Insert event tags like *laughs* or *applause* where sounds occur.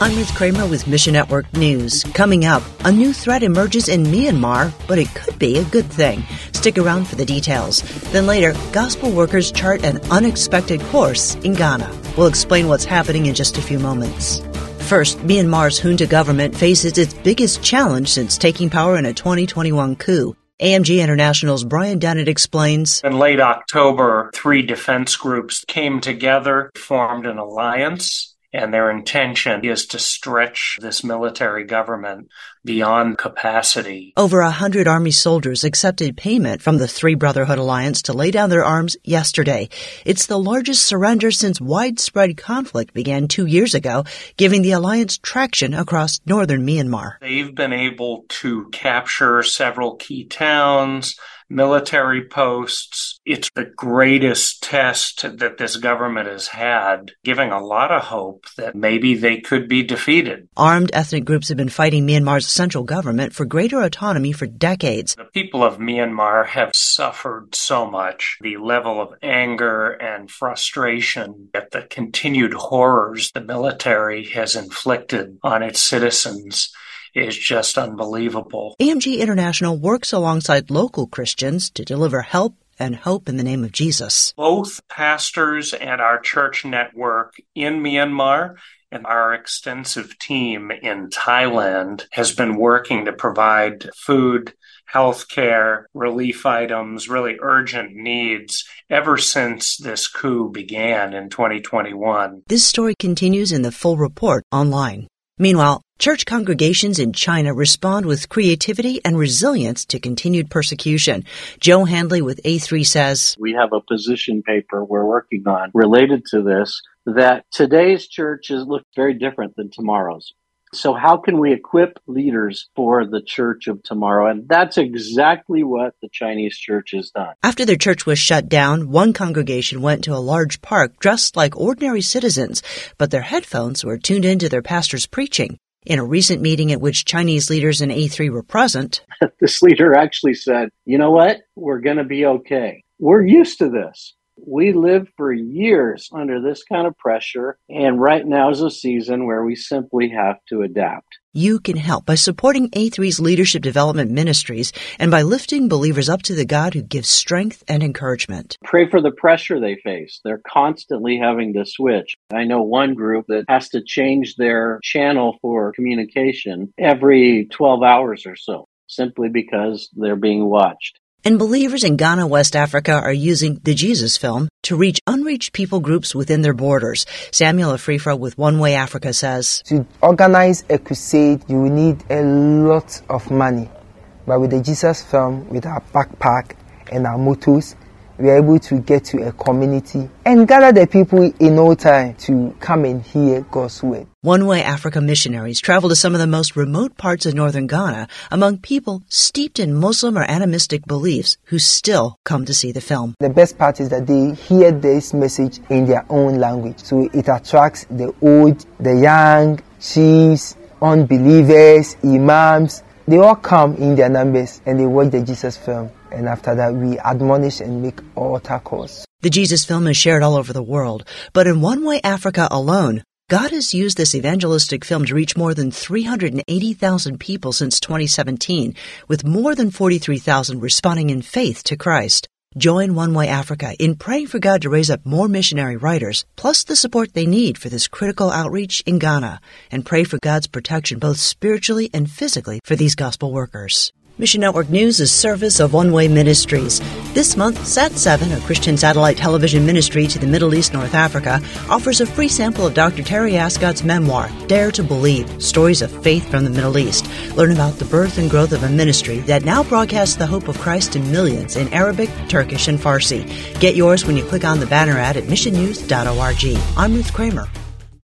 I'm Ruth Kramer with Mission Network News. Coming up, a new threat emerges in Myanmar, but it could be a good thing. Stick around for the details. Then later, gospel workers chart an unexpected course in Ghana. We'll explain what's happening in just a few moments. First, Myanmar's junta government faces its biggest challenge since taking power in a 2021 coup. AMG International's Brian Dennett explains. In late October, three defense groups came together, formed an alliance and their intention is to stretch this military government beyond capacity. Over a hundred army soldiers accepted payment from the Three Brotherhood Alliance to lay down their arms yesterday. It's the largest surrender since widespread conflict began two years ago, giving the alliance traction across northern Myanmar. They've been able to capture several key towns, military posts. It's the greatest test that this government has had, giving a lot of hope that maybe they could be defeated. Armed ethnic groups have been fighting Myanmar's central government for greater autonomy for decades. The people of Myanmar have suffered so much. The level of anger and frustration at the continued horrors the military has inflicted on its citizens is just unbelievable. AMG International works alongside local Christians to deliver help and hope in the name of Jesus. Both pastors and our church network in Myanmar and our extensive team in Thailand has been working to provide food, health care, relief items, really urgent needs ever since this coup began in 2021. This story continues in the full report online. Meanwhile, church congregations in China respond with creativity and resilience to continued persecution. Joe Handley with A3 says We have a position paper we're working on related to this that today's churches look very different than tomorrow's. So how can we equip leaders for the church of tomorrow? And that's exactly what the Chinese church has done. After their church was shut down, one congregation went to a large park dressed like ordinary citizens, but their headphones were tuned into their pastor's preaching. In a recent meeting at which Chinese leaders in A3 were present, *laughs* this leader actually said, you know what? We're going to be okay. We're used to this. We lived for years under this kind of pressure, and right now is a season where we simply have to adapt. You can help by supporting A3's leadership development ministries and by lifting believers up to the God who gives strength and encouragement. Pray for the pressure they face. They're constantly having to switch. I know one group that has to change their channel for communication every 12 hours or so simply because they're being watched. And believers in Ghana, West Africa are using the Jesus film to reach unreached people groups within their borders. Samuel Afrifa with One Way Africa says To organize a crusade, you will need a lot of money. But with the Jesus film, with our backpack and our motors, we are able to get to a community and gather the people in no time to come and hear God's word. One Way Africa missionaries travel to some of the most remote parts of northern Ghana among people steeped in Muslim or animistic beliefs who still come to see the film. The best part is that they hear this message in their own language. So it attracts the old, the young, chiefs, unbelievers, imams. They all come in their numbers and they watch the Jesus film and after that we admonish and make altar calls. The Jesus film is shared all over the world, but in One Way Africa alone, God has used this evangelistic film to reach more than 380,000 people since 2017, with more than 43,000 responding in faith to Christ. Join One Way Africa in praying for God to raise up more missionary writers, plus the support they need for this critical outreach in Ghana, and pray for God's protection both spiritually and physically for these gospel workers. Mission Network News is service of One Way Ministries. This month, Sat7, a Christian satellite television ministry to the Middle East North Africa, offers a free sample of Dr. Terry Ascott's memoir, Dare to Believe Stories of Faith from the Middle East. Learn about the birth and growth of a ministry that now broadcasts the hope of Christ to millions in Arabic, Turkish, and Farsi. Get yours when you click on the banner ad at missionnews.org. I'm Ruth Kramer.